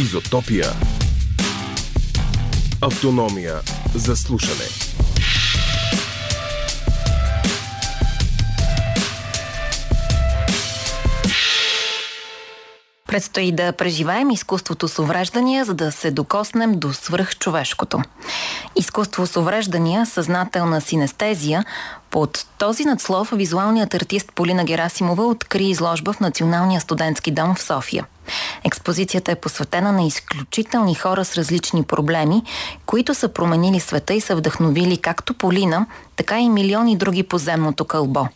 Изотопия. Автономия за слушане. Предстои да преживеем изкуството с увреждания, за да се докоснем до свръхчовешкото. Изкуство с увреждания, съзнателна синестезия, под този надслов визуалният артист Полина Герасимова откри изложба в Националния студентски дом в София. Експозицията е посветена на изключителни хора с различни проблеми, които са променили света и са вдъхновили както Полина, така и милиони други по земното кълбо.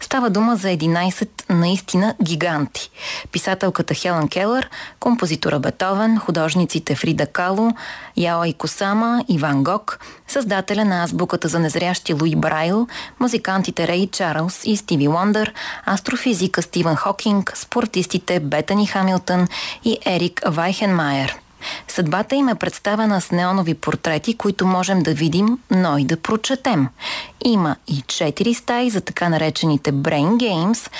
Става дума за 11 наистина гиганти. Писателката Хелън Келър, композитора Бетовен, художниците Фрида Кало, Яо Икосама, Иван Гог, създателя на азбуката за незрящи Луи Брайл, музикантите Рей Чарлз и Стиви Уондър, астрофизика Стивен Хокинг, спортистите Бетани Хамилтън и Ерик Вайхенмайер – Съдбата им е представена с неонови портрети, които можем да видим, но и да прочетем. Има и четири стаи за така наречените Brain Games,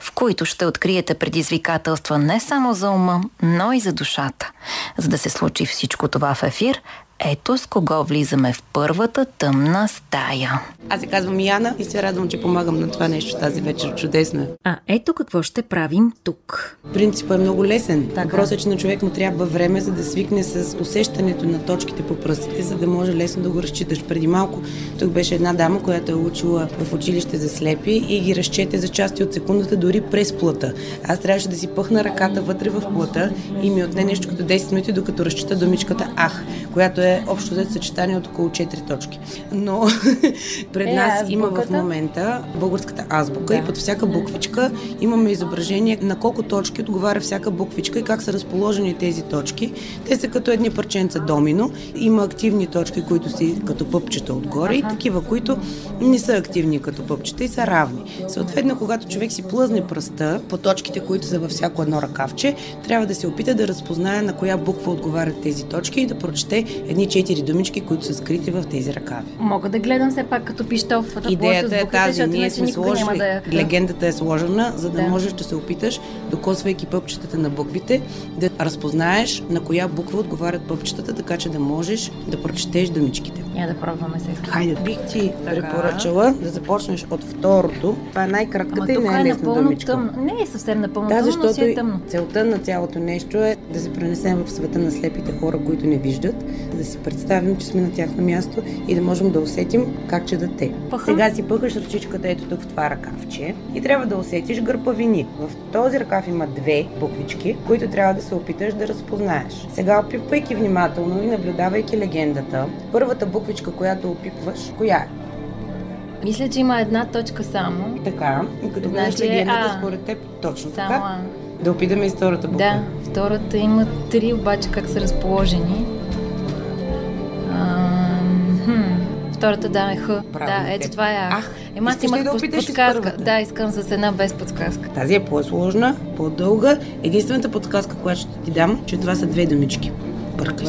в които ще откриете предизвикателства не само за ума, но и за душата. За да се случи всичко това в ефир, ето с кого влизаме в първата тъмна стая. Аз се казвам Яна и се радвам, че помагам на това нещо тази вечер. Чудесно е. А ето какво ще правим тук. Принципът е много лесен. Така. Въпросът е, че на човек му трябва време, за да свикне с усещането на точките по пръстите, за да може лесно да го разчиташ. Преди малко тук беше една дама, която е учила в училище за слепи и ги разчете за части от секундата, дори през плъта. Аз трябваше да си пъхна ръката вътре в плъта и ми отне нещо като 10 минути, докато разчита думичката Ах, която е е общо взето съчетание от около 4 точки. Но пред е, нас азбуката? има в момента българската азбука да. и под всяка буквичка имаме изображение на колко точки отговаря всяка буквичка и как са разположени тези точки. Те са като едни парченца домино. Има активни точки, които са като пъпчета отгоре ага. и такива, които не са активни като пъпчета и са равни. Съответно, когато човек си плъзне пръста по точките, които са във всяко едно ръкавче, трябва да се опита да разпознае на коя буква отговарят тези точки и да прочете едни четири думички, които са скрити в тези ръкави. Мога да гледам все пак като пищов. Идеята е тази. Ние сме сложили. Да... Легендата е сложена, за да, да можеш да се опиташ, докосвайки пъпчетата на буквите, да разпознаеш на коя буква отговарят пъпчетата, така че да можеш да прочетеш думичките. Я да пробваме сега. Хайде, бих ти така. препоръчала да започнеш от второто. Това е най-кратката и най-лесна е думичка. Тъмно. Не е съвсем напълно да, защото но си е тъмно. целта на цялото нещо е да се пренесем в света на слепите хора, които не виждат, да си представим, че сме на тяхно място и да можем да усетим как четат те. Пъха. Сега си пъхаш ръчичката ето тук в това ръкавче и трябва да усетиш гърпавини. В този ръкав има две буквички, които трябва да се опиташ да разпознаеш. Сега опипвайки внимателно и наблюдавайки легендата, първата буквичка, която опипваш, коя е? Мисля, че има една точка само. Така, и като значи, легендата, според теб, точно само така. Да опитаме и втората буква. Да, втората има три, обаче как са разположени. Втората да е Х. Да, ето това е А. Ах, Ема аз имах да подсказка. Да, искам с една без подсказка. Тази е по-сложна, по-дълга. Единствената подсказка, която ще ти дам, че това са две думички. Бъркай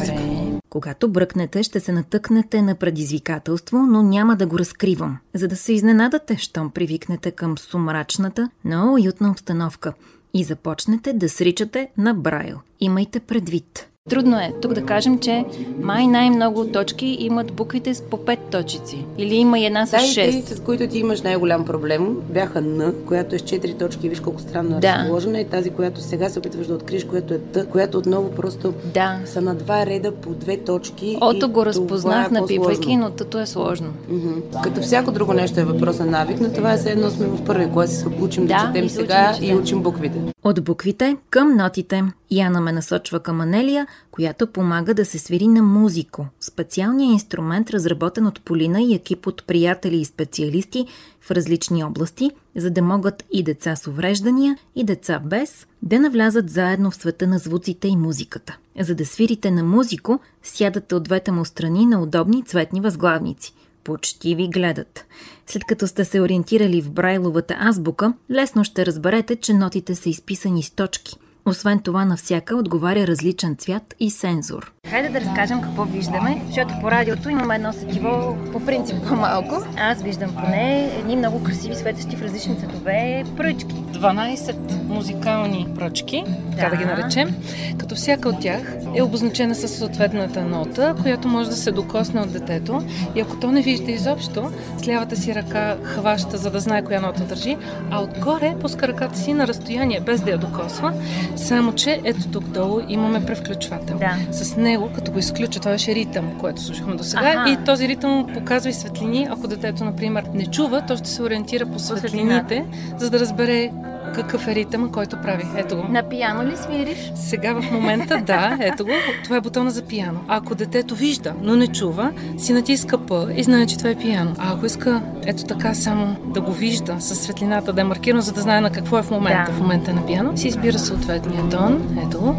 Когато бръкнете, ще се натъкнете на предизвикателство, но няма да го разкривам. За да се изненадате, щом привикнете към сумрачната, но уютна обстановка и започнете да сричате на Брайл. Имайте предвид. Трудно е тук да кажем, че май най-много точки имат буквите с по пет точици. Или има и една с 6. Да, с които ти имаш най-голям проблем, бяха Н, която е с 4 точки, виж колко странно е да. разположена, и тази, която сега се опитваш да откриеш, която е Т, която отново просто да. са на два реда по две точки. Ото го разпознах, е напивайки, но тъто е сложно. Mm-hmm. Като всяко друго нещо е въпрос на навик, но това е все едно сме в първи клас и се учим да, да четем сега учим, и учим буквите. От буквите към нотите. Яна ме насочва към Анелия, която помага да се свири на музико. Специалният инструмент, разработен от Полина и екип от приятели и специалисти в различни области, за да могат и деца с увреждания, и деца без да навлязат заедно в света на звуците и музиката. За да свирите на музико, сядате от двете му страни на удобни цветни възглавници. Почти ви гледат. След като сте се ориентирали в Брайловата азбука, лесно ще разберете, че нотите са изписани с точки – Освен това, на всяка отговаря различен цвят и сензор. Хайде да разкажем какво виждаме, защото по радиото имаме едно сетиво по принцип по-малко. Аз виждам поне едни много красиви светещи в различни цветове пръчки. 12 музикални пръчки, да. така да ги наречем, като всяка от тях е обозначена със съответната нота, която може да се докосне от детето и ако то не вижда изобщо, с лявата си ръка хваща, за да знае коя нота държи, а отгоре пуска ръката си на разстояние, без да я докосва, само че ето тук долу имаме превключвател. Да. С него, като го изключа, това беше ритъм, който слушахме до сега и този ритъм показва и светлини. Ако детето, например, не чува, то ще се ориентира по светлините, за да разбере какъв е ритъм, който прави. Ето го. На пияно ли свириш? Сега в момента да, ето го. Това е бутона за пияно. Ако детето вижда, но не чува, си натиска П и знае, че това е пияно. А ако иска ето така само да го вижда с светлината, да е маркирано, за да знае на какво е в момента. Да. В момента е на пияно, си избира съответния тон. Ето.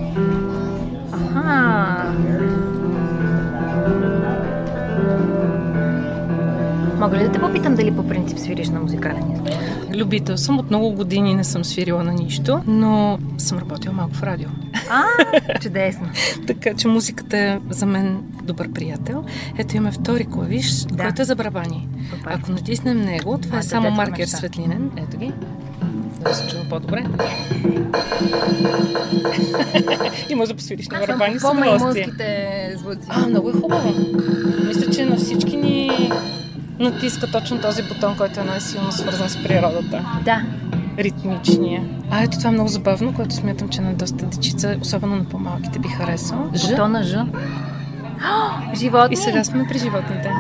Ага. Мога ли да те попитам дали по принцип свириш на музикален инструмент? Любител съм. От много години не съм свирила на нищо, но съм работила малко в радио. А, чудесно. така че музиката е за мен добър приятел. Ето имаме втори клавиш, да. който е за барабани. Супер. Ако натиснем него, това а, е само маркер светлинен. Ето ги. Да се чува по-добре. и може да посвириш на барабани с удоволствие. звуци. А, много е хубаво. Мисля, че на всички ни натиска точно този бутон, който е най-силно свързан с природата. Да. Ритмичния. А ето това е много забавно, което смятам, че на доста дечица, особено на по-малките, би харесал. Ж. Бутона Ж. Животни. И сега сме при животните.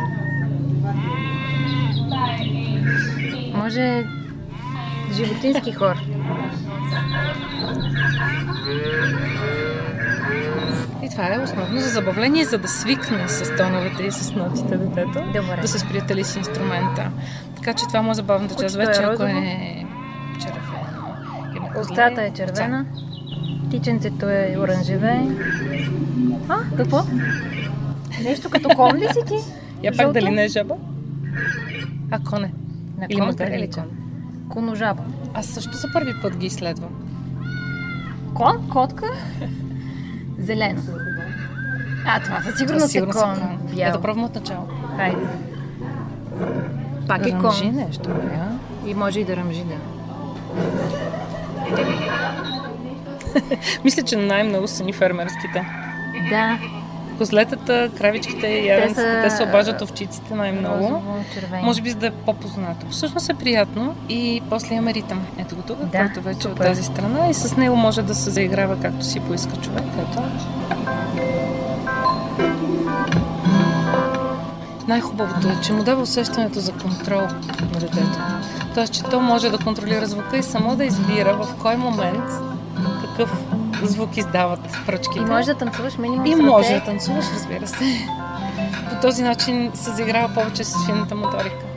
Може животински хор. това е основно за забавление, за да свикне с тоновете и с нотите детето, Добре. да се сприятели с инструмента. Така че това му е забавната част. Вече ако е червено. Устата е червена. Тиченцето е оранжеве. А, какво? Нещо като кон ли си ти? Я пак дали не е жаба? А, коне. На Или макар или кон? Коножаба. Аз също за първи път ги изследвам. Кон? Котка? Зелено. А, това със сигурност е кон. кон. Бял. да пробвам от начало. Хайде. Пак е ръмжи кон. нещо, бя. И може и да ръмжи, да. Мисля, че най-много са ни фермерските. Да. Козлетата, кравичките и яденците, те, са... те се обаждат овчиците най-много. Може би за да е по-познато. Всъщност е приятно и после имаме ритъм. Ето го тук, да, който вече е от тази страна и с него може да се заиграва както си поиска човек. Ето. Най-хубавото е, че му дава усещането за контрол на детето. Тоест, че то може да контролира звука и само да избира в кой момент какъв звук издават пръчките. И може да танцуваш минимум И може да танцуваш, разбира се. По този начин се заиграва повече с финната моторика.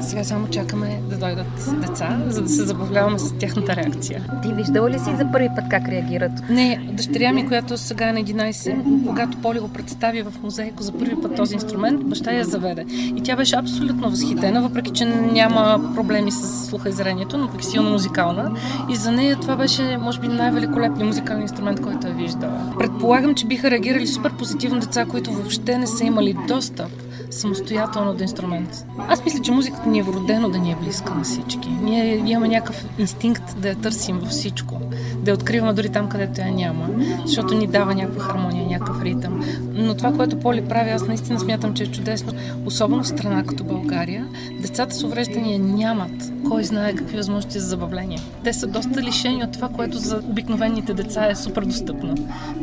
Сега само чакаме да дойдат деца, за да се забавляваме с тяхната реакция. Ти виждала ли си за първи път как реагират? Не, дъщеря ми, която сега е на 11, когато Поли го представи в музейко за първи път този инструмент, баща я заведе. И тя беше абсолютно възхитена, въпреки че няма проблеми с слуха и зрението, но пък силно музикална. И за нея това беше, може би, най-великолепният музикален инструмент, който е виждала. Предполагам, че биха реагирали супер позитивно деца, които въобще не са имали достъп самостоятелно до инструмент. Аз мисля, че музиката ни е вродено да ни е близка на всички. Ние имаме някакъв инстинкт да я търсим във всичко, да я откриваме дори там, където я няма, защото ни дава някаква хармония, някакъв ритъм. Но това, което Поли прави, аз наистина смятам, че е чудесно, особено в страна като България, децата с увреждания нямат кой знае какви възможности за забавление. Те са доста лишени от това, което за обикновените деца е супер достъпно.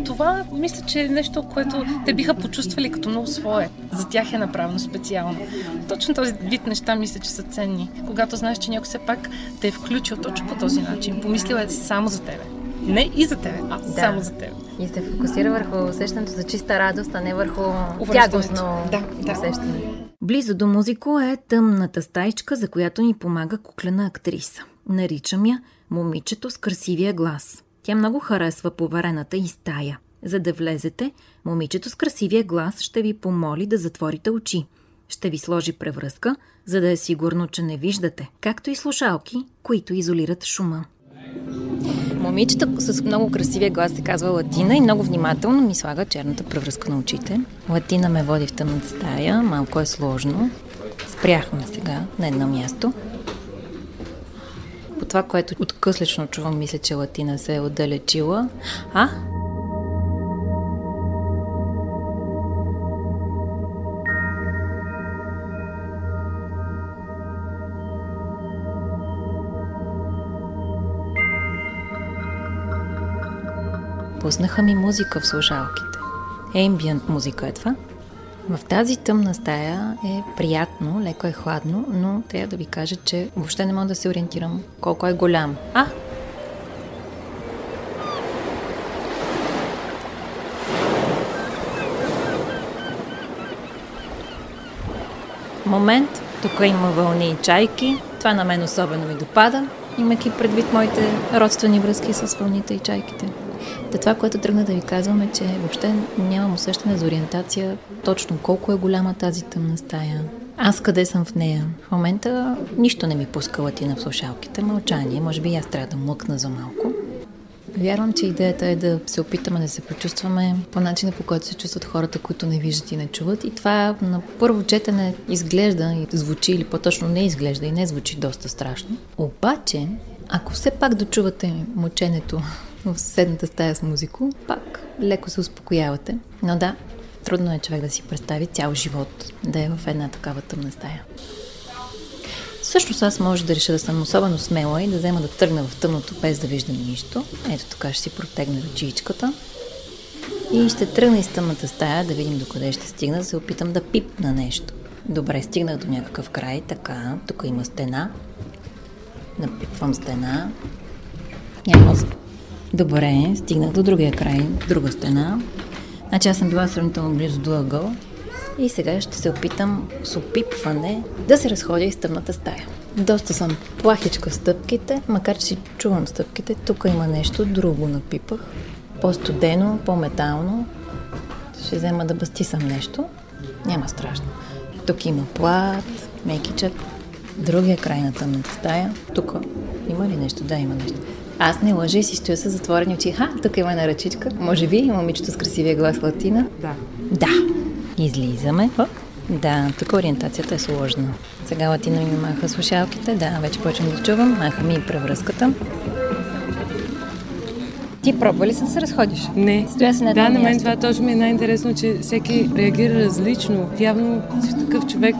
Това мисля, че е нещо, което те биха почувствали като много свое. За тях е направено специално. Точно този вид неща мисля, че са ценни. Когато знаеш, че някой все пак те е включил точно по този начин. Помислил е само за тебе. Не и за тебе, а да. само за теб. И се фокусира върху усещането за чиста радост, а не върху тягостно да, да. усещане. Близо до музико е тъмната стайчка, за която ни помага куклена актриса. Наричам я момичето с красивия глас. Тя много харесва поварената и стая. За да влезете, момичето с красивия глас ще ви помоли да затворите очи. Ще ви сложи превръзка, за да е сигурно, че не виждате, както и слушалки, които изолират шума. Момичета с много красивия глас се казва Латина и много внимателно ми слага черната превръзка на очите. Латина ме води в тъмната стая, малко е сложно. Спряхме сега на едно място. По това, което откъслечно чувам, мисля, че Латина се е отдалечила. А, Пуснаха ми музика в слушалките. Ембиент музика е това. В тази тъмна стая е приятно, леко е хладно, но трябва да ви кажа, че въобще не мога да се ориентирам колко е голям. А! Момент, тук има вълни и чайки. Това на мен особено ми допада, имайки предвид моите родствени връзки с вълните и чайките. Та това, което тръгна да ви казвам е, че въобще нямам усещане за ориентация точно колко е голяма тази тъмна стая. Аз къде съм в нея? В момента нищо не ми пуска латина в слушалките, мълчание. Може би аз трябва да млъкна за малко. Вярвам, че идеята е да се опитаме да се почувстваме по начина, по който се чувстват хората, които не виждат и не чуват. И това на първо четене изглежда и звучи, или по-точно не изглежда и не звучи доста страшно. Обаче, ако все пак дочувате мъченето в съседната стая с музико, пак леко се успокоявате. Но да, трудно е човек да си представи цял живот да е в една такава тъмна стая. Също аз може да реша да съм особено смела и да взема да тръгна в тъмното без да виждам нищо. Ето така ще си протегна ръчичката. И ще тръгна из тъмната стая да видим докъде ще стигна, да се опитам да пипна нещо. Добре, стигнах до някакъв край, така, тук има стена. Напипвам стена. Няма Добре, стигнах до другия край, друга стена. Значи аз съм била сравнително близо до ъгъл и сега ще се опитам с опипване да се разходя из тъмната стая. Доста съм плахичка в стъпките, макар че си чувам стъпките. Тук има нещо друго напипах. По-студено, по-метално. Ще взема да бастисам нещо. Няма страшно. Тук има плат, мекичък. Другия край на тъмната стая. Тук има ли нещо? Да, има нещо. Аз не лъжа и си стоя с затворени очи. Ха, тук има една ръчичка. Може би момичето с красивия глас латина? Да. Да. Излизаме. Оп. Да, тук ориентацията е сложна. Сега латина ми маха слушалките. Да, вече почвам да чувам. Маха ми и превръзката. Ти пробва ли се да се разходиш? Не. Стоя се на да, на мен това точно ми е най-интересно, че всеки реагира различно. Явно си такъв човек.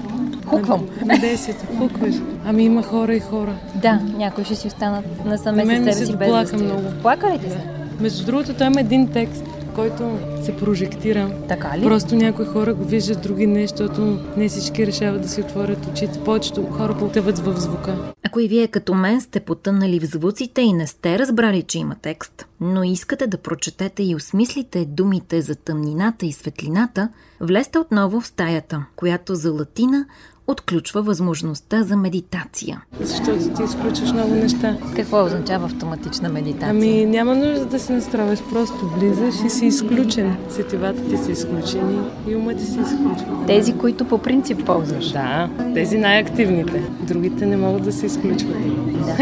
Хуквам. На 10. Хукваш. Ами има хора и хора. Да, някои ще си останат насаме На с себе се си без да много. Плака ли ти се? Между другото, той има един текст, който се прожектира. Така ли? Просто някои хора го виждат, други не, защото не всички решават да си отворят очите. Повечето хора потъват в звука. Ако и вие като мен сте потънали в звуците и не сте разбрали, че има текст, но искате да прочетете и осмислите думите за тъмнината и светлината, влезте отново в стаята, която за латина отключва възможността за медитация. Защото ти изключваш много неща. Какво означава автоматична медитация? Ами няма нужда да се настроиш, просто влизаш и си изключен. Сетивата ти са изключени и умът ти се изключва. Тези, които по принцип ползваш. Да, тези най-активните. Другите не могат да се изключват. Да.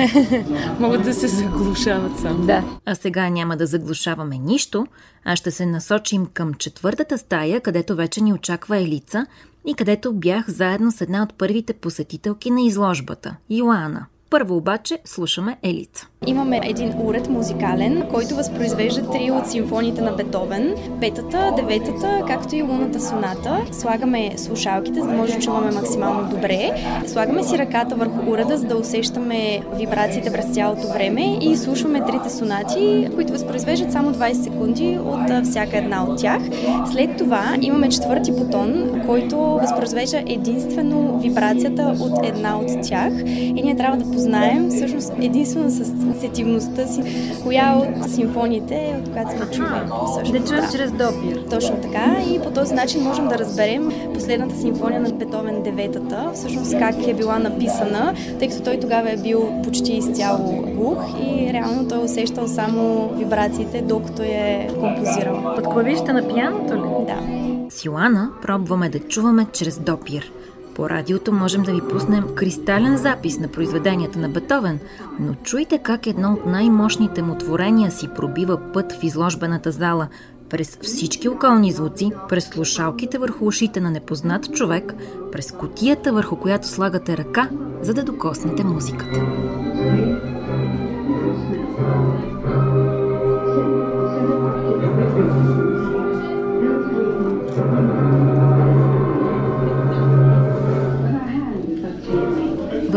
могат да се заглушават само. Да. А сега няма да заглушаваме нищо, а ще се насочим към четвъртата стая, където вече ни очаква Елица и където бях заедно с една от първите посетителки на изложбата – Йоана. Първо обаче слушаме Елица. Имаме един уред музикален, който възпроизвежда три от симфониите на Бетовен. Петата, деветата, както и луната соната. Слагаме слушалките, за да може да чуваме максимално добре. Слагаме си ръката върху уреда, за да усещаме вибрациите през цялото време и слушаме трите сонати, които възпроизвеждат само 20 секунди от всяка една от тях. След това имаме четвърти бутон, който възпроизвежда единствено вибрацията от една от тях и ние трябва да познаем всъщност единствено с сетивността си, коя от симфониите, от която сме чули. всъщност, да. чрез допир. Точно така и по този начин можем да разберем последната симфония на Бетовен, деветата, всъщност как е била написана, тъй като той тогава е бил почти изцяло глух и реално той е усещал само вибрациите, докато е композирал. Под клавишата на пияното ли? Да. С Йоана пробваме да чуваме чрез допир. По радиото можем да ви пуснем кристален запис на произведенията на Бетовен, но чуйте как едно от най-мощните му творения си пробива път в изложбената зала през всички околни звуци, през слушалките върху ушите на непознат човек, през котията върху която слагате ръка, за да докоснете музиката.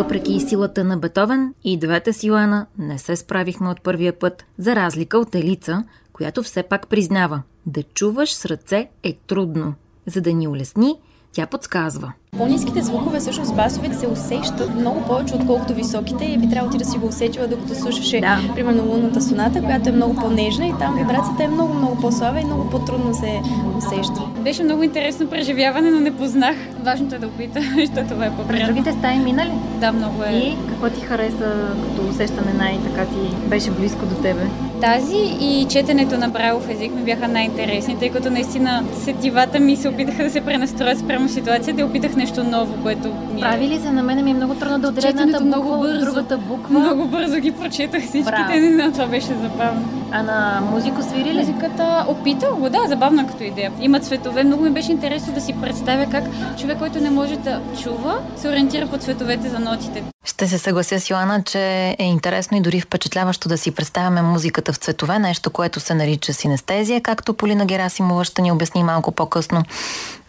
Въпреки силата на Бетовен и двете силана не се справихме от първия път, за разлика от Елица, която все пак признава – да чуваш с ръце е трудно. За да ни улесни, тя подсказва – по-низките звукове, всъщност басовете се усещат много повече, отколкото високите и би трябвало ти да си го усетила, докато слушаше, да. примерно, лунната соната, която е много по-нежна и там вибрацията е много, много по-слаба и много по-трудно се усеща. Беше много интересно преживяване, но не познах. Важното е да опита, защото това е по-приятно. другите стаи минали? Да, много е. И какво ти хареса като усещане най-така ти беше близко до тебе? Тази и четенето на Брайлов език ми бяха най-интересни, тъй като наистина сетивата ми се опитаха да се пренастроят спрямо ситуацията и опитах нещо ново, което ми. Прави ли се? На мен ми е много трудно да отделя едната буква много бързо, другата буква. Много бързо ги прочетах всичките, не знам, това беше забавно. А на музико свири ли? Музиката опитал го, да, забавна като идея. Има цветове, много ми беше интересно да си представя как човек, който не може да чува, се ориентира по цветовете за нотите. Ще се съглася с Йоанна, че е интересно и дори впечатляващо да си представяме музиката в цветове, нещо, което се нарича синестезия, както Полина Герасимова ще ни обясни малко по-късно.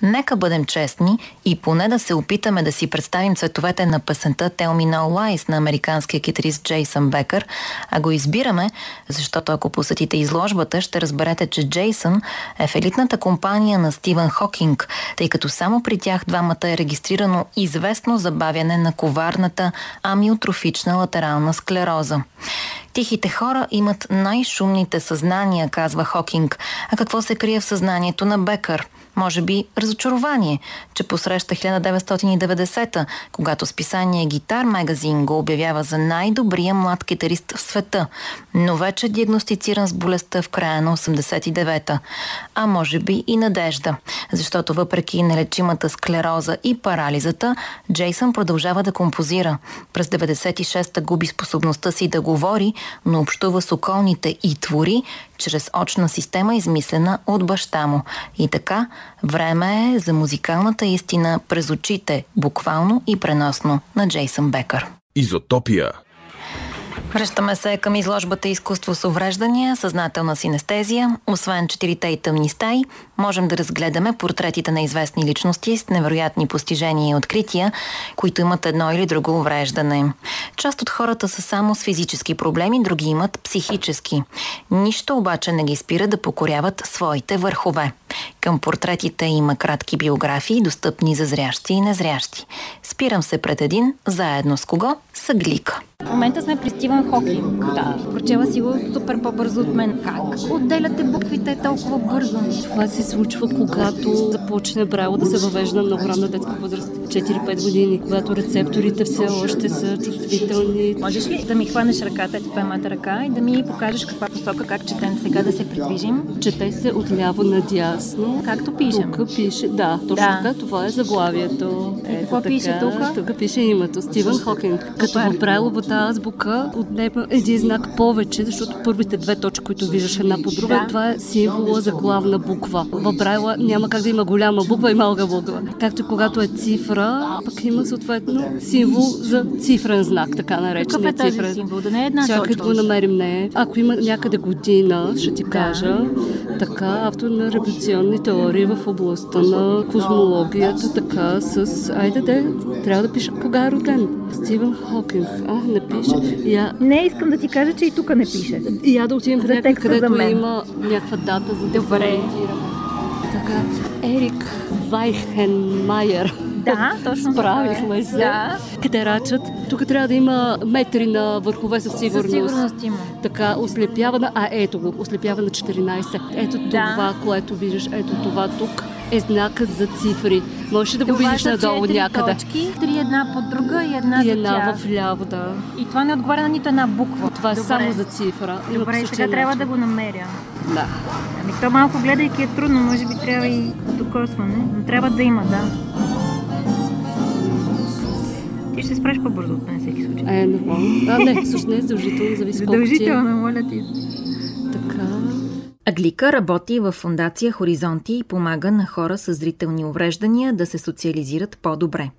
Нека бъдем честни и поне да се опитаме да си представим цветовете на песента Tell Me No Lies на американския китарист Джейсън Бекър, а го избираме, защото ако посетите изложбата, ще разберете, че Джейсън е в елитната компания на Стивън Хокинг, тъй като само при тях двамата е регистрирано известно забавяне на коварната амиотрофична латерална склероза. Тихите хора имат най-шумните съзнания, казва Хокинг. А какво се крие в съзнанието на Бекър? Може би разочарование, че посреща 1990-та, когато списание Гитар Магазин го обявява за най-добрия млад китарист в света, но вече диагностициран с болестта в края на 89-та. А може би и надежда, защото въпреки нелечимата склероза и парализата, Джейсън продължава да композира. През 96-та губи способността си да говори, но общува с околните и твори чрез очна система, измислена от баща му. И така, време е за музикалната истина през очите, буквално и преносно, на Джейсън Бекър. Изотопия Връщаме се към изложбата Изкуство с увреждания, съзнателна синестезия. Освен четирите и тъмни стаи, можем да разгледаме портретите на известни личности с невероятни постижения и открития, които имат едно или друго увреждане. Част от хората са само с физически проблеми, други имат психически. Нищо обаче не ги спира да покоряват своите върхове. Към портретите има кратки биографии, достъпни за зрящи и незрящи. Спирам се пред един, заедно с кого? Съглика. В момента сме при Стивън Хокинг. Да. Прочела си го супер по-бързо от мен. Как отделяте буквите толкова бързо? Това се случва, когато започне Брайло да се въвежда много ранна детска възраст. 4-5 години, когато рецепторите все още са чувствителни. Можеш ли да ми хванеш ръката, ето моята ръка и да ми покажеш каква посока, как четем сега да се придвижим? Чете се отляво надясно. Както пишем. Тук пише, да, точно да. така, това е заглавието. Ето Какво така, пише тук? Тук пише името, Стивън Хокинг. Като в Брайловата азбука отнема един знак повече, защото първите две точки, които виждаш една по друга, това е символа за главна буква. В Брайла няма как да има голяма буква и малка буква. Както когато е цифра, пък има съответно символ за цифрен знак, така наречен. Какъв е този символ? Да не е една Чакай да го намерим не. Ако има някъде година, ще ти кажа, така, автор на революционни теории в областта на космологията, така с... Айде де, трябва да пиша кога е роден. Стивен Хокинг. А, не пише. Я... Не, искам да ти кажа, че и тук не пише. И я да отидем в някъде, където има някаква дата, за да Добре. Така, Ерик Вайхенмайер. Да, точно Справихме се. Да. Катерачът. Тук трябва да има метри на върхове със сигурност. Със сигурност има. Така, ослепява А, ето го. Ослепява на 14. Ето да. това, което виждаш. Ето това тук е знакът за цифри. Можеш да го видиш надолу някъде. точки, три една под друга и една и една в ляво, да. И това не отговаря на нито една буква. Това е Добре. само за цифра. Добре, сега начин. трябва да го намеря. Да. Ами то малко гледайки е трудно, може би трябва и докосване, но трябва да има, да. Ти ще справиш по-бързо от мен всеки случай. Е, нормално. А, не, всъщност не е задължително, зависи колко е. Задължително, моля ти. Аглика работи в фундация Хоризонти и помага на хора с зрителни увреждания да се социализират по-добре.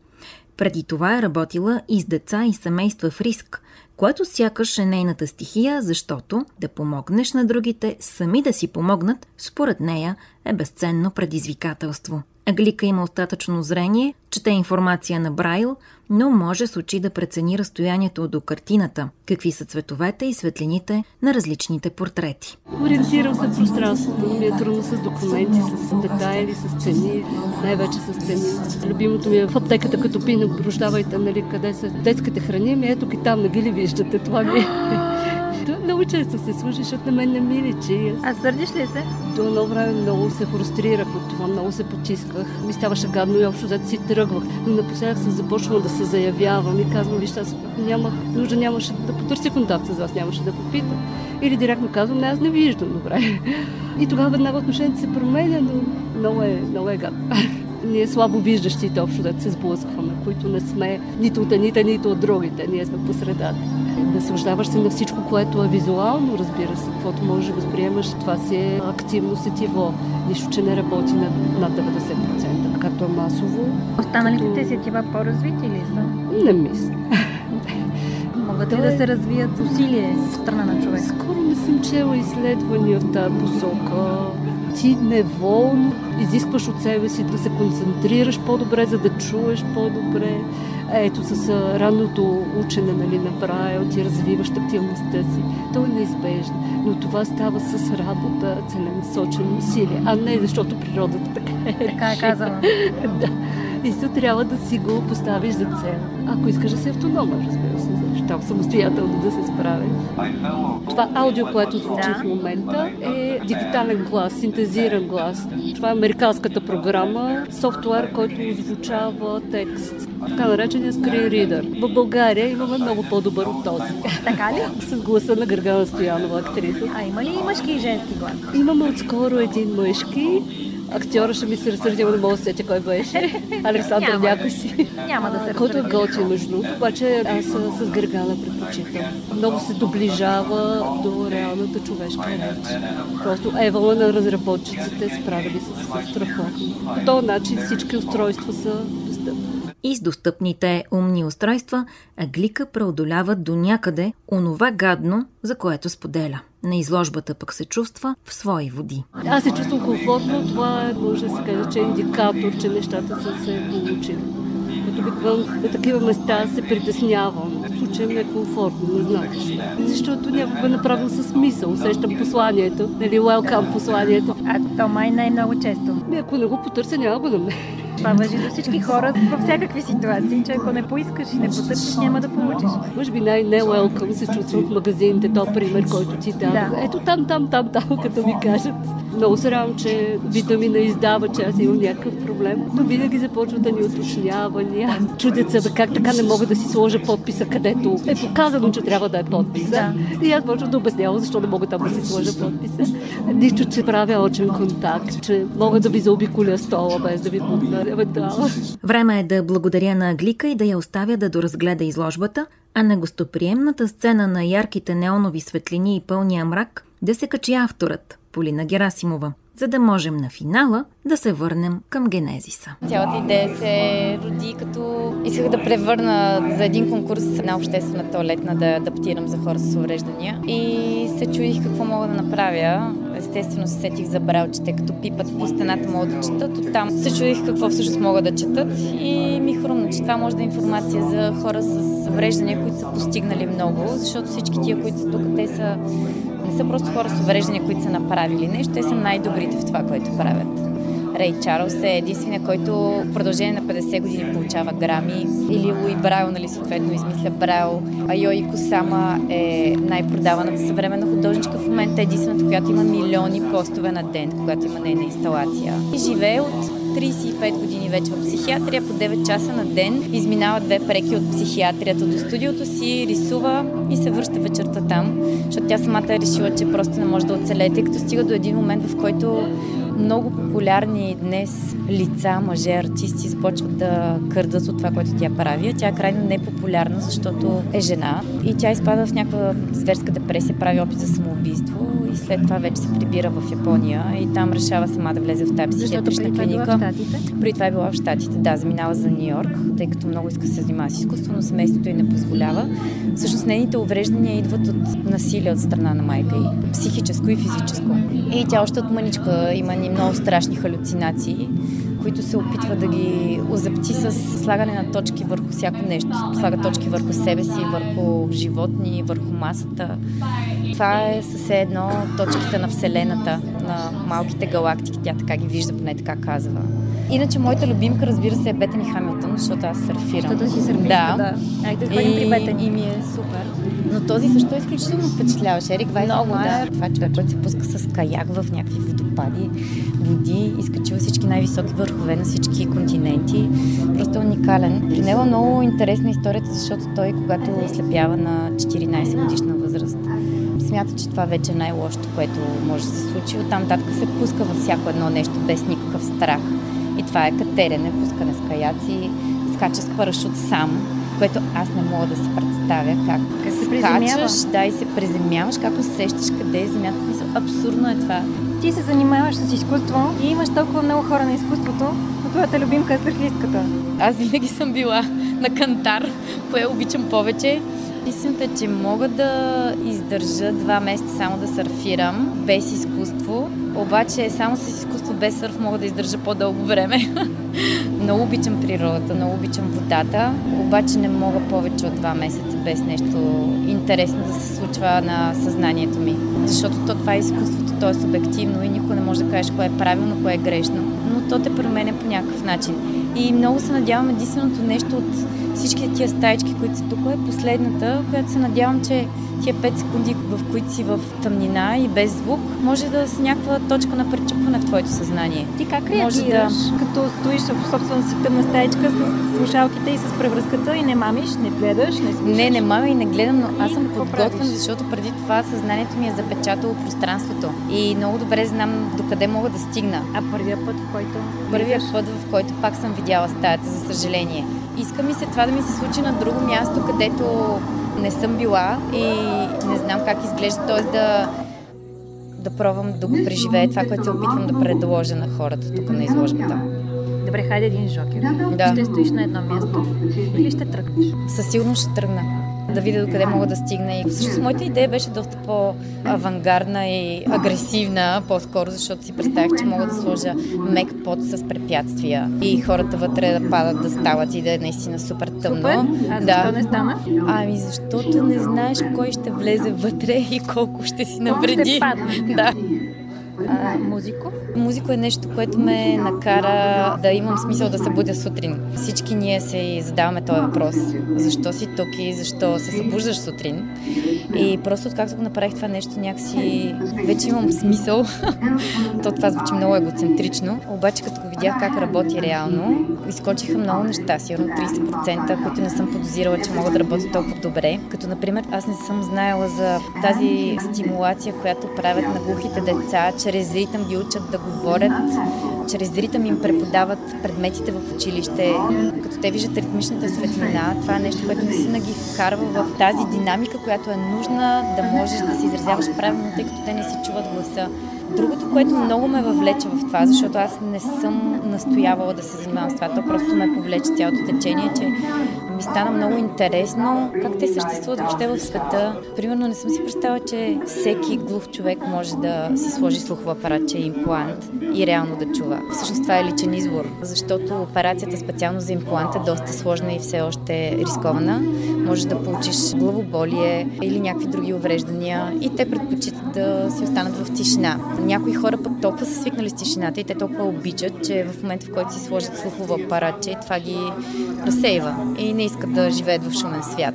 Преди това е работила и с деца и семейства в риск, което сякаш е нейната стихия, защото да помогнеш на другите сами да си помогнат, според нея е безценно предизвикателство. Аглика има остатъчно зрение, чете информация на Брайл, но може с очи да прецени разстоянието до картината, какви са цветовете и светлините на различните портрети. Ориентирам се пространството. Ми е трудно с документи, с детайли, с цени, най-вече с цени. Любимото ми е в аптеката, като пина, прощавайте, нали, къде са детските храни, ми ето и там, не ги ли виждате, това ми е. Много често се слушаш, защото на мен не ми личи. А сърдиш ли се? До едно време много се фрустрирах от това, много се потисках. Ми ставаше гадно и общо взето си тръгвах. Но напоследък съм започнала да се заявявам и казвам, вижте, аз нямах нужда, нямаше да потърся контакт с вас, нямаше да попитам. Или директно казвам, не, аз не виждам добре. И тогава веднага отношението се променя, но много е, много е гадно. Ние слабо виждащите общо да се сблъскваме, които не сме нито от едните, нито от другите. Ние сме по средата. Наслаждаваш се на всичко, което е визуално, разбира се, каквото можеш да възприемаш. Това си е активно сетиво. Нищо, че не работи на, над 90%, както е масово. Останалите сетива по-развити ли са? Не мисля. Могат ли Той е- да се развият усилие от страна на човек? Скоро не съм чела изследвания в тази посока. Ти неволно изискваш от себе си да се концентрираш по-добре, за да чуеш по-добре. Ето с ранното учене нали, на Брайл, ти развиваш тактилността си. То е неизбежно. Но това става с работа, целенасочено усилие, а не защото природата така е. Така е казала. да. И се трябва да си го поставиш за цел. Ако искаш да си автономен, разбира се, защото самостоятелно да се справиш. Това аудио, което звучи Да. в момента, е дигитален глас, синтезиран глас. Това е американската програма, софтуер, който озвучава текст. Така наречения screen reader. В България имаме много по-добър от този. Така ли? С гласа на Гъргана Стоянова, актриса. А има ли и мъжки и женски глас? Имаме отскоро един мъжки. Актьора ще ми се разсърди, но не мога да се сетя кой беше. Александър Няма някой си. Няма да се Който е готин, между другото, обаче аз а, с Гъргана предпочитам. Много се доближава до реалната човешка реч. Просто евала на разработчиците справили се с страхотно. По този начин всички устройства са. И с достъпните умни устройства Аглика преодолява до някъде онова гадно, за което споделя. На изложбата пък се чувства в свои води. Аз се чувствам комфортно, това е, може да се каже, че е индикатор, че нещата са се получили. Обикновено на такива места се притеснявам. В случая ми е комфортно, не знам защо. Защото някога е направено със смисъл. Усещам посланието, нали, welcome посланието. А то май не е много често. Ако не го потърся, няма го намеря. Това въжи за всички хора във всякакви ситуации, че ако не поискаш и не потърсиш, няма да получиш. Може би най-не-welcome се чувствам в магазините, то пример, който ти дава. Да. Ето там, там, там, там, като ми кажат. Много се радвам, че вида ми не издава, че аз имам някакъв проблем, но винаги започват да ни Чудят се, бе, как така не мога да си сложа подписа, където е показано, че трябва да е подписа. И аз почвам да обяснявам, защо не мога там да си сложа подписа. Нищо, че правя очен контакт, че мога да ви заобиколя стола, без да ви бутна евентуално. Време е да благодаря на Аглика и да я оставя да доразгледа изложбата, а на гостоприемната сцена на ярките неонови светлини и пълния мрак да се качи авторът Полина Герасимова, за да можем на финала да се върнем към генезиса. Цялата идея се роди като исках да превърна за един конкурс една обществена туалетна да адаптирам за хора с увреждания. И се чудих какво мога да направя. Естествено се сетих за бралчите, като пипат по стената могат да четат. Оттам се чудих какво всъщност могат да четат и ми хрумна, че това може да е информация за хора с увреждания, които са постигнали много, защото всички тия, които са тук, те са не са просто хора с увреждания, които са направили нещо, те са най-добрите в това, което правят. Рей Чарлз е единствения, който в продължение на 50 години получава грами. Или Луи Брайл, нали, съответно, измисля Брайл. А Йои Косама е най-продаваната съвременна художничка. В момента е единствената, която има милиони постове на ден, когато има нейна инсталация. И живее от 35 години вече в психиатрия, по 9 часа на ден. Изминава две преки от психиатрията до студиото си, рисува и се връща вечерта там, защото тя самата е решила, че просто не може да оцелее, тъй като стига до един момент, в който много популярни днес лица, мъже, артисти започват да кърдат от това, което тя прави. Тя е крайно непопулярна, защото е жена и тя изпада в някаква зверска депресия, прави опит за самоубийство и след това вече се прибира в Япония и там решава сама да влезе в тази психиатрична клиника. При това е била в Штатите, да, заминава за Нью Йорк, тъй като много иска да се занимава с изкуство, но семейството й не позволява. Всъщност нейните увреждания идват от насилие от страна на майка й, психическо и физическо. И тя още от мъничка има ни много страшни халюцинации които се опитва да ги озапти с слагане на точки върху всяко нещо. Слага точки върху себе си, върху животни, върху масата. Това е със едно точките на Вселената, на малките галактики. Тя така ги вижда, поне така казва. Иначе моята любимка, разбира се, е Бетани Хамилтън, защото аз сърфирам. Защото си сърфирам, да. да. Айде да и, при Бетани. И ми е супер. Но този също е изключително впечатляващ. Ерик Вайсмайер, да. това е човек, който се пуска с каяк в някакви водопади, води, изкачива всички най-високи върхове на всички континенти. Просто е уникален. При него е много интересна историята, защото той, когато ослепява на 14 годишна възраст, смята, че това вече е най-лошото, което може да се случи. Оттам татък се пуска във всяко едно нещо без никакъв страх. И това е катерене, пускане с каяци, скача с парашут сам, което аз не мога да си представя как, как се скачаш, да, и се приземяваш, как усещаш къде е земята. Абсурдно е това. Ти се занимаваш с изкуство и имаш толкова много хора на изкуството, но твоята любимка е сърфистката. Аз винаги съм била на кантар, кое обичам повече. Е, че мога да издържа два месеца само да сърфирам без изкуство, обаче само с изкуство без сърф мога да издържа по-дълго време. много обичам природата, много обичам водата, обаче не мога повече от два месеца без нещо интересно да се случва на съзнанието ми. Защото то, това е изкуството, то е субективно и никой не може да кажеш кое е правилно, кое е грешно, но то те променя по някакъв начин. И много се надявам единственото нещо от всички тия стаечки, които са тук, е последната, която се надявам, че тия 5 секунди, в които си в тъмнина и без звук, може да си някаква точка на пречупване в твоето съзнание. Ти как реагираш, да... като стоиш в собствената си тъмна стаечка с слушалките и с превръзката и не мамиш, не гледаш, не слушаш? Не, не мамя и не гледам, но аз съм подготвен, защото преди това съзнанието ми е запечатало пространството. И много добре знам докъде мога да стигна. А първия път, в който... Първият път, в който пак съм видяла стаята, за съжаление. Иска ми се това да ми се случи на друго място, където не съм била и не знам как изглежда, т.е. да, да пробвам да го преживея това, което се опитвам да предложа на хората тук на изложбата. Добре, хайде един жокер. Да. Ще стоиш на едно място или ще тръгнеш? Със сигурност ще тръгна да видя докъде мога да стигна. И всъщност моята идея беше доста по-авангардна и агресивна, по-скоро, защото си представях, че мога да сложа мек под с препятствия и хората вътре да падат, да стават и да е наистина супер тъмно. Супер? А защо да. не стана? Ами защото не знаеш кой ще влезе вътре и колко ще си навреди. Ще падне. Да. Музико? Музико е нещо, което ме накара да имам смисъл да се будя сутрин. Всички ние се задаваме този въпрос. Защо си тук и защо се събуждаш сутрин? И просто откакто го направих това нещо, някакси вече имам смисъл. То това звучи много егоцентрично. Обаче като го видях как работи реално, изкочиха много неща, сигурно 30%, които не съм подозирала, че мога да работя толкова добре. Като, например, аз не съм знаела за тази стимулация, която правят на глухите деца, чрез ритъм ги учат да говорят, чрез ритъм им преподават предметите в училище. Като те виждат ритмичната светлина, това е нещо, което наистина ги вкарва в тази динамика, която е нужна да можеш да се изразяваш правилно, тъй като те не си чуват гласа. Другото, което много ме въвлече в това, защото аз не съм настоявала да се занимавам с това, то просто ме повлече цялото течение, че ми стана много интересно как те съществуват въобще в света. Примерно не съм си представила, че всеки глух човек може да си сложи слухов апарат, че е имплант и реално да чува. Всъщност това е личен избор, защото операцията специално за имплант е доста сложна и все още рискована. Можеш да получиш главоболие или някакви други увреждания и те предпочитат да си останат в тишина. Някои хора пък толкова са свикнали с тишината и те толкова обичат, че в момента в който си сложат слухово апаратче, това ги разсейва и не искат да живеят в шумен свят.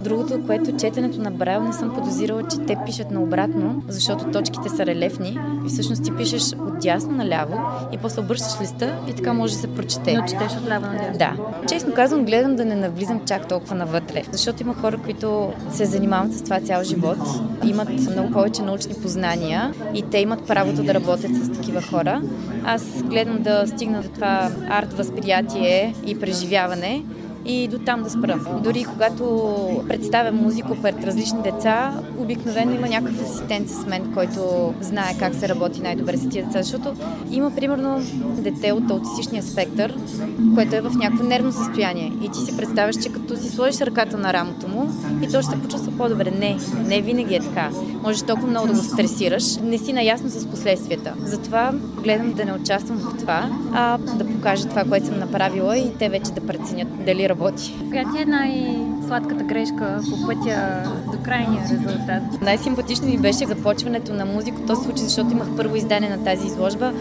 Другото, което четенето на Брайл не съм подозирала, че те пишат наобратно, защото точките са релефни и всъщност ти пишеш от дясно наляво и после обръщаш листа и така може да се прочете. Но четеш от ляво надясно. Да. Честно казвам, гледам да не навлизам чак толкова навътре, защото има хора, които се занимават с това цял живот, имат много повече научни познания и те имат правото да работят с такива хора. Аз гледам да стигна до това арт възприятие и преживяване, и до там да спра. Дори когато представям музико пред различни деца, обикновено има някакъв асистент с мен, който знае как се работи най-добре с тия деца, защото има примерно дете от аутистичния спектър, което е в някакво нервно състояние и ти си представяш, че като си сложиш ръката на рамото му и то ще се почувства по-добре. Не, не винаги е така. Можеш толкова много да го стресираш, не си наясно с последствията. Затова гледам да не участвам в това, а да покажа това, което съм направила и те вече да преценят дали работи. Коя ти е най-сладката грешка по пътя до крайния резултат? Най-симпатично ми беше започването на музико. То се случи, защото имах първо издание на тази изложба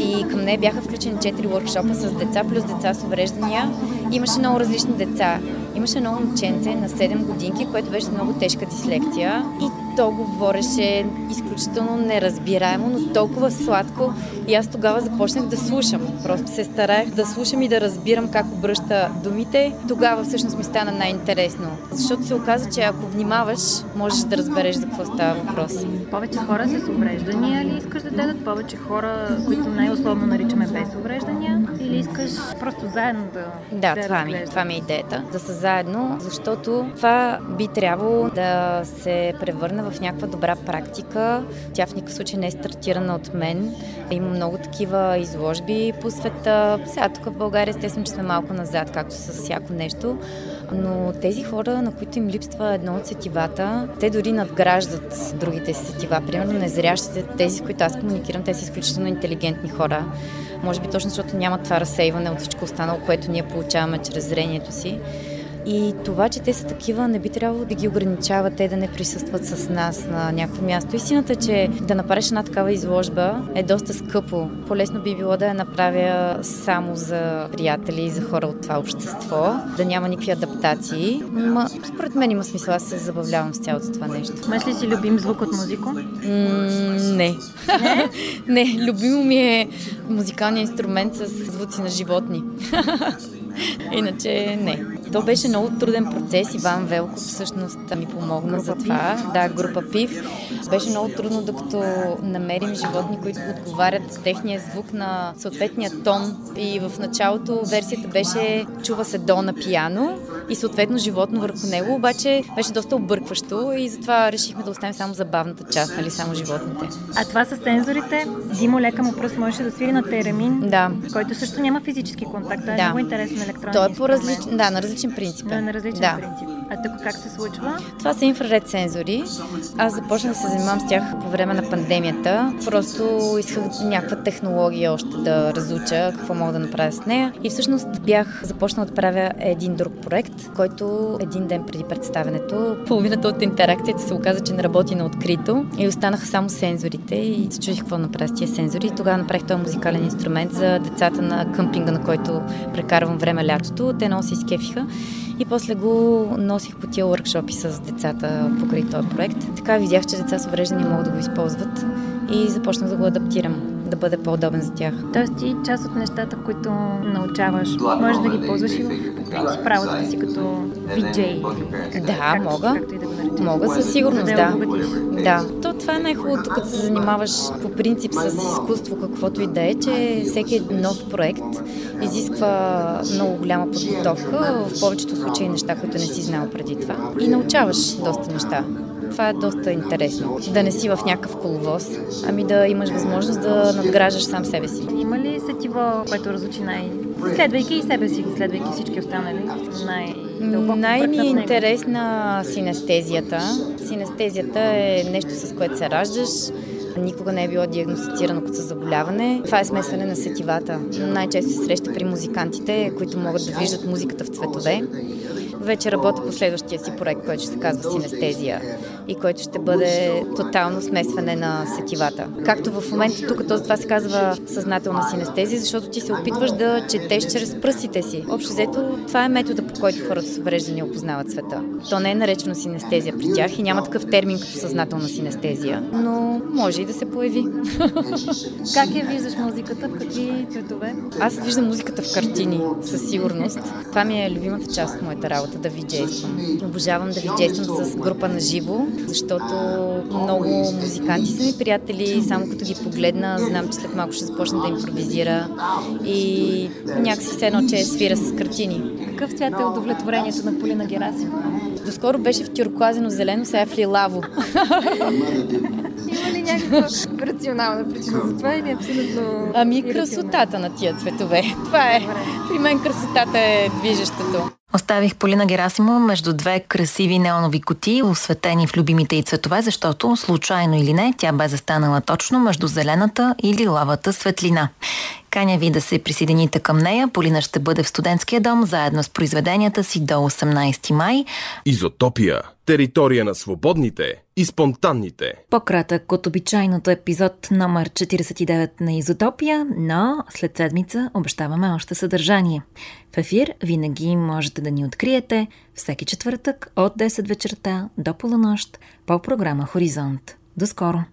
и към нея бяха включени 4 workshopа с деца, плюс деца с увреждания. Имаше много различни деца. Имаше едно момченце на 7 годинки, което беше много тежка дислекция и то говореше изключително неразбираемо, но толкова сладко и аз тогава започнах да слушам. Просто се стараех да слушам и да разбирам как обръща думите. Тогава всъщност ми стана най-интересно, защото се оказа, че ако внимаваш, можеш да разбереш за какво става въпрос. Повече хора с увреждания ли искаш да дадат? Повече хора, които най-условно наричаме без увреждания? Или искаш просто заедно да Да, да това, ми, това ми е идеята. Да са заедно, защото това би трябвало да се превърне в някаква добра практика. Тя в никакъв случай не е стартирана от мен. Има много такива изложби по света. Сега тук в България естествено, че сме малко назад, както с всяко нещо. Но тези хора, на които им липства едно от сетивата, те дори надграждат другите сетива. Примерно незрящите, тези, с които аз комуникирам, те са изключително интелигентни хора. Може би точно защото няма това разсейване от всичко останало, което ние получаваме чрез зрението си. И това, че те са такива, не би трябвало да ги ограничава те да не присъстват с нас на някакво място. Истината е, че да направиш една такава изложба е доста скъпо. По-лесно би било да я направя само за приятели и за хора от това общество, да няма никакви адаптации. Ма, според мен има смисъл, аз се забавлявам с цялото това нещо. Имаш ли си любим звук от музико? М- не. Не? не, любимо ми е музикалният инструмент с звуци на животни. Иначе не. То беше много труден процес. Иван Велков всъщност ми помогна група за това. Пив. Да, група ПИВ. Беше много трудно, докато намерим животни, които отговарят техния звук на съответния тон. И в началото версията беше чува се до на пияно и съответно животно върху него, обаче беше доста объркващо и затова решихме да оставим само забавната част, нали, само животните. А това с сензорите, Димо лека му пръст можеше да свири на теремин, да. който също няма физически контакт. Това е да. много интересен електронен Той е по различен, да, на различен принцип. Да, на различен да. принцип. А тук как се случва? Това са инфраред сензори. Аз започнах да се занимавам с тях по време на пандемията. Просто исках някаква технология още да разуча какво мога да направя с нея. И всъщност бях започнала да правя един друг проект, който един ден преди представенето, половината от интеракцията се оказа, че не работи на открито и останаха само сензорите и се чудих какво направя с тия сензори. И тогава направих този музикален инструмент за децата на къмпинга, на който прекарвам време лятото. Те много се изкефиха и после го носих по тия workshopи с децата покрай този проект. Така видях, че деца с увреждания могат да го използват и започнах да го адаптирам да бъде по-удобен за тях. Тоест ти част от нещата, които научаваш, можеш да ги ползваш и в работата си като виджей. Да, мога. Както и да го мога със сигурност, да. Да. да. То това е най-хубавото, като се занимаваш по принцип с изкуство, каквото и да е, че всеки нов проект изисква много голяма подготовка, в повечето случаи неща, които не си знал преди това. И научаваш доста неща. Това е доста интересно. Да не си в някакъв коловоз, ами да имаш възможност да надграждаш сам себе си. Има ли сетиво, което разучи най... Следвайки и себе си, следвайки всички останали, най... Най-ми е интересна синестезията. Синестезията е нещо, с което се раждаш. Никога не е било диагностицирано като заболяване. Това е смесване на сетивата. Най-често се среща при музикантите, които могат да виждат музиката в цветове вече работя по следващия си проект, който ще се казва Синестезия и който ще бъде тотално смесване на сетивата. Както в момента тук този това се казва съзнателна синестезия, защото ти се опитваш да четеш чрез пръстите си. Общо взето, това е метода по който хората с увреждания опознават света. То не е наречено синестезия при тях и няма такъв термин като съзнателна синестезия, но може и да се появи. Как я виждаш музиката? В какви цветове? Аз виждам музиката в картини, със сигурност. Това ми е любимата част от моята работа, да виджействам. Обожавам да виджействам с група на живо, защото много музиканти са ми приятели, само като ги погледна, знам, че след малко ще започна да импровизира и някакси се едно, че свира с картини. Какъв цвят е удовлетворението на Полина Герасимова? Доскоро беше в тюркуазено зелено, сега е в лилаво. Има ли някаква рационална причина за това или е абсолютно... Ами красотата на тия цветове. Това е. При мен красотата е движещото. Оставих Полина Герасимова между две красиви неонови коти, осветени в любимите и цветове, защото, случайно или не, тя бе застанала точно между зелената и лилавата светлина. Каня ви да се присъедините към нея. Полина ще бъде в студентския дом заедно с произведенията си до 18 май. Изотопия. Територия на свободните и спонтанните. По-кратък от обичайното епизод номер 49 на Изотопия, но след седмица обещаваме още съдържание. В ефир винаги можете да ни откриете всеки четвъртък от 10 вечерта до полунощ по програма Хоризонт. До скоро!